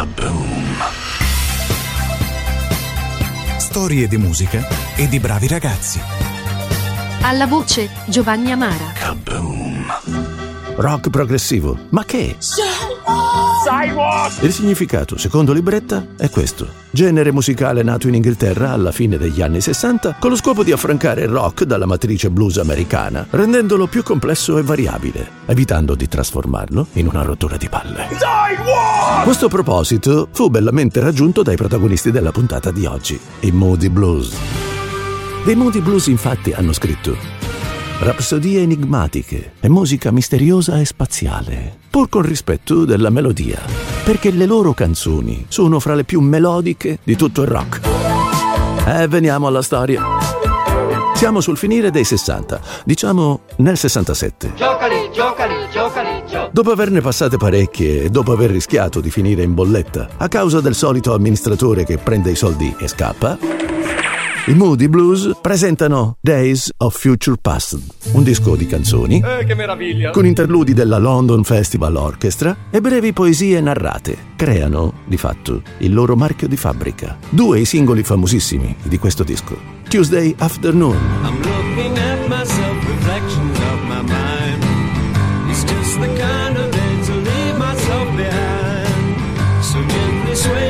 Kaboom! Storie di musica e di bravi ragazzi. Alla voce Giovanni Amara. Kaboom! Rock progressivo. Ma che? Il significato, secondo Libretta, è questo. Genere musicale nato in Inghilterra alla fine degli anni 60 con lo scopo di affrancare il rock dalla matrice blues americana, rendendolo più complesso e variabile, evitando di trasformarlo in una rottura di palle. Questo proposito fu bellamente raggiunto dai protagonisti della puntata di oggi, i Moody Blues. Dei Moody Blues infatti hanno scritto Rapsodie enigmatiche e musica misteriosa e spaziale, pur con rispetto della melodia, perché le loro canzoni sono fra le più melodiche di tutto il rock. E veniamo alla storia. Siamo sul finire dei 60, diciamo nel 67. Giocali, giocali, giocali, giocali. Dopo averne passate parecchie e dopo aver rischiato di finire in bolletta a causa del solito amministratore che prende i soldi e scappa, i Moody Blues presentano Days of Future Past, un disco di canzoni Eh, che meraviglia. con interludi della London Festival Orchestra e brevi poesie narrate. Creano, di fatto, il loro marchio di fabbrica. Due i singoli famosissimi di questo disco. Tuesday Afternoon I'm looking at myself, reflections of my mind. It's just the kind of day to leave myself behind. So gently swaying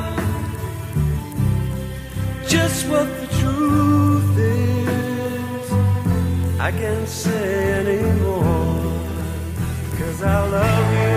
just what the truth is. I can't say anymore, cause I love you.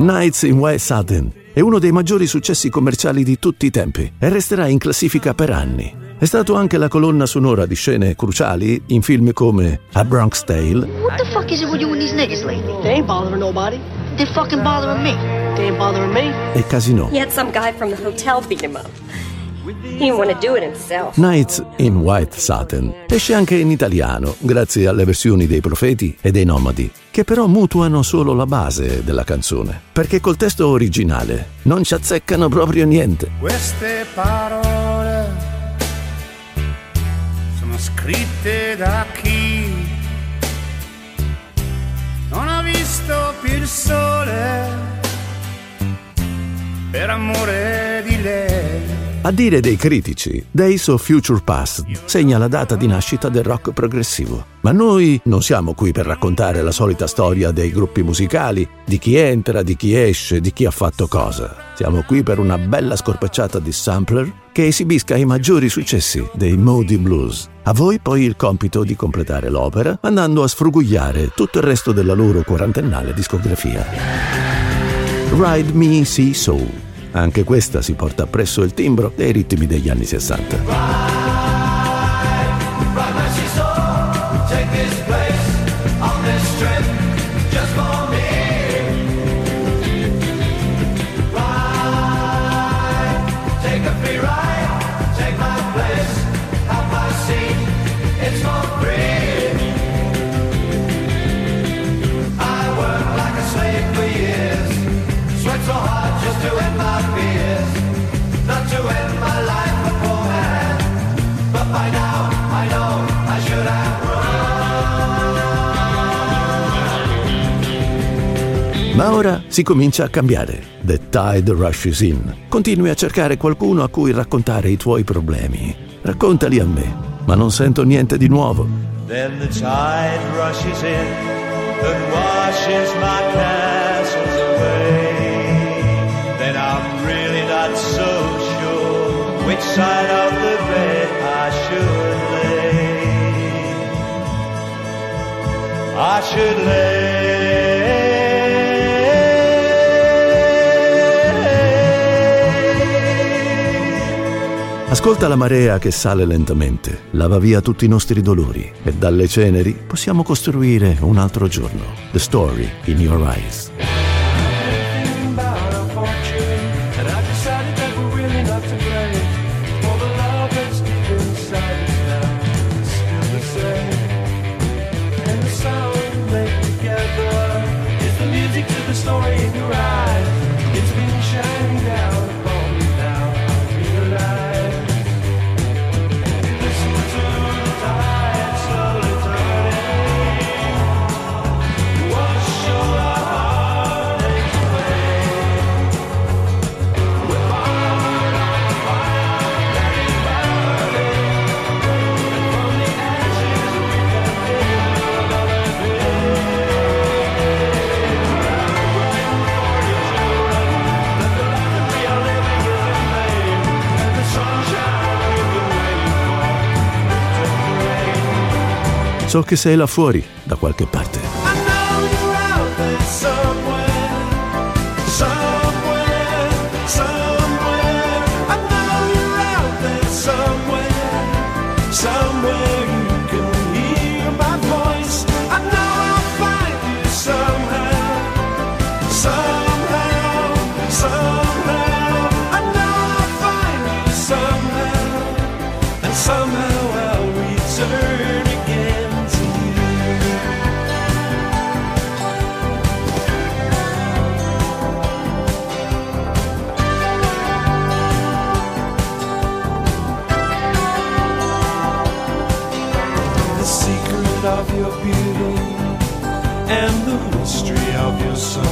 Nights in White Satin è uno dei maggiori successi commerciali di tutti i tempi e resterà in classifica per anni. È stato anche la colonna sonora di scene cruciali in film come A Bronx Tale What the fuck is it with you and these niggas lately? They ain't bothering nobody. They're fucking bothering me. They ain't bothering me. e Casino. He had some guy from the hotel beat him up. He didn't want to do it himself. Nights in White Satin esce anche in italiano, grazie alle versioni dei Profeti e dei Nomadi, che però mutuano solo la base della canzone, perché col testo originale non ci azzeccano proprio niente. Queste parole sono scritte da chi non ha visto più il sole per amore di lei. A dire dei critici, Days of Future Past segna la data di nascita del rock progressivo. Ma noi non siamo qui per raccontare la solita storia dei gruppi musicali, di chi entra, di chi esce, di chi ha fatto cosa. Siamo qui per una bella scorpacciata di sampler che esibisca i maggiori successi dei Moody Blues. A voi poi il compito di completare l'opera andando a sfrugugliare tutto il resto della loro quarantennale discografia. Ride Me See Soul. Anche questa si porta appresso il timbro dei ritmi degli anni 60. Take this ora si comincia a cambiare. The tide rushes in. Continui a cercare qualcuno a cui raccontare i tuoi problemi. Raccontali a me, ma non sento niente di nuovo. Then the tide rushes in and washes my castles away. Then I'm really not so sure which side of the bed I should lay. I should lay. Ascolta la marea che sale lentamente, lava via tutti i nostri dolori e dalle ceneri possiamo costruire un altro giorno. The story in your eyes. So che sei là fuori, da qualche parte. Soul.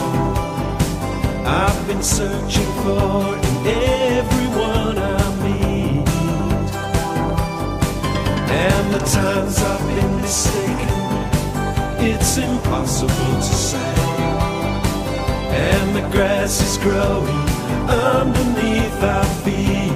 I've been searching for in everyone I meet, and the times I've been mistaken, it's impossible to say. And the grass is growing underneath our feet.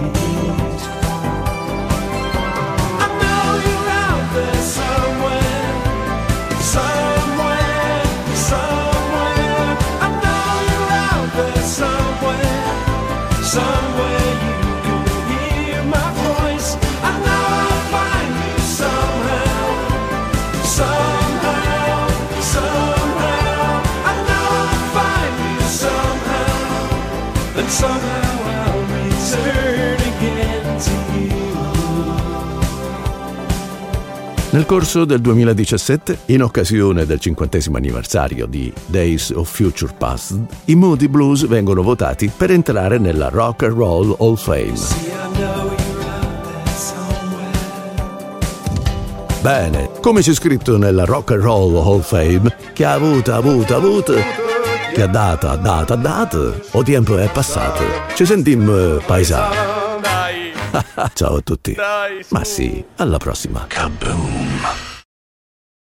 Somehow, and somehow I'll return again to you. Nel corso del 2017, in occasione del cinquantesimo anniversario di Days of Future Past, i Moody Blues vengono votati per entrare nella Rock and Roll Hall of Fame. Bene, come c'è scritto nella Rock and Roll Hall of Fame, che ha avuto, avuto, avuto, che ha dato, ha dato, ha dato, o tempo è passato. Ci sentiamo, paesani. Dai, Ciao a tutti. Ma sì, alla prossima. Kaboom!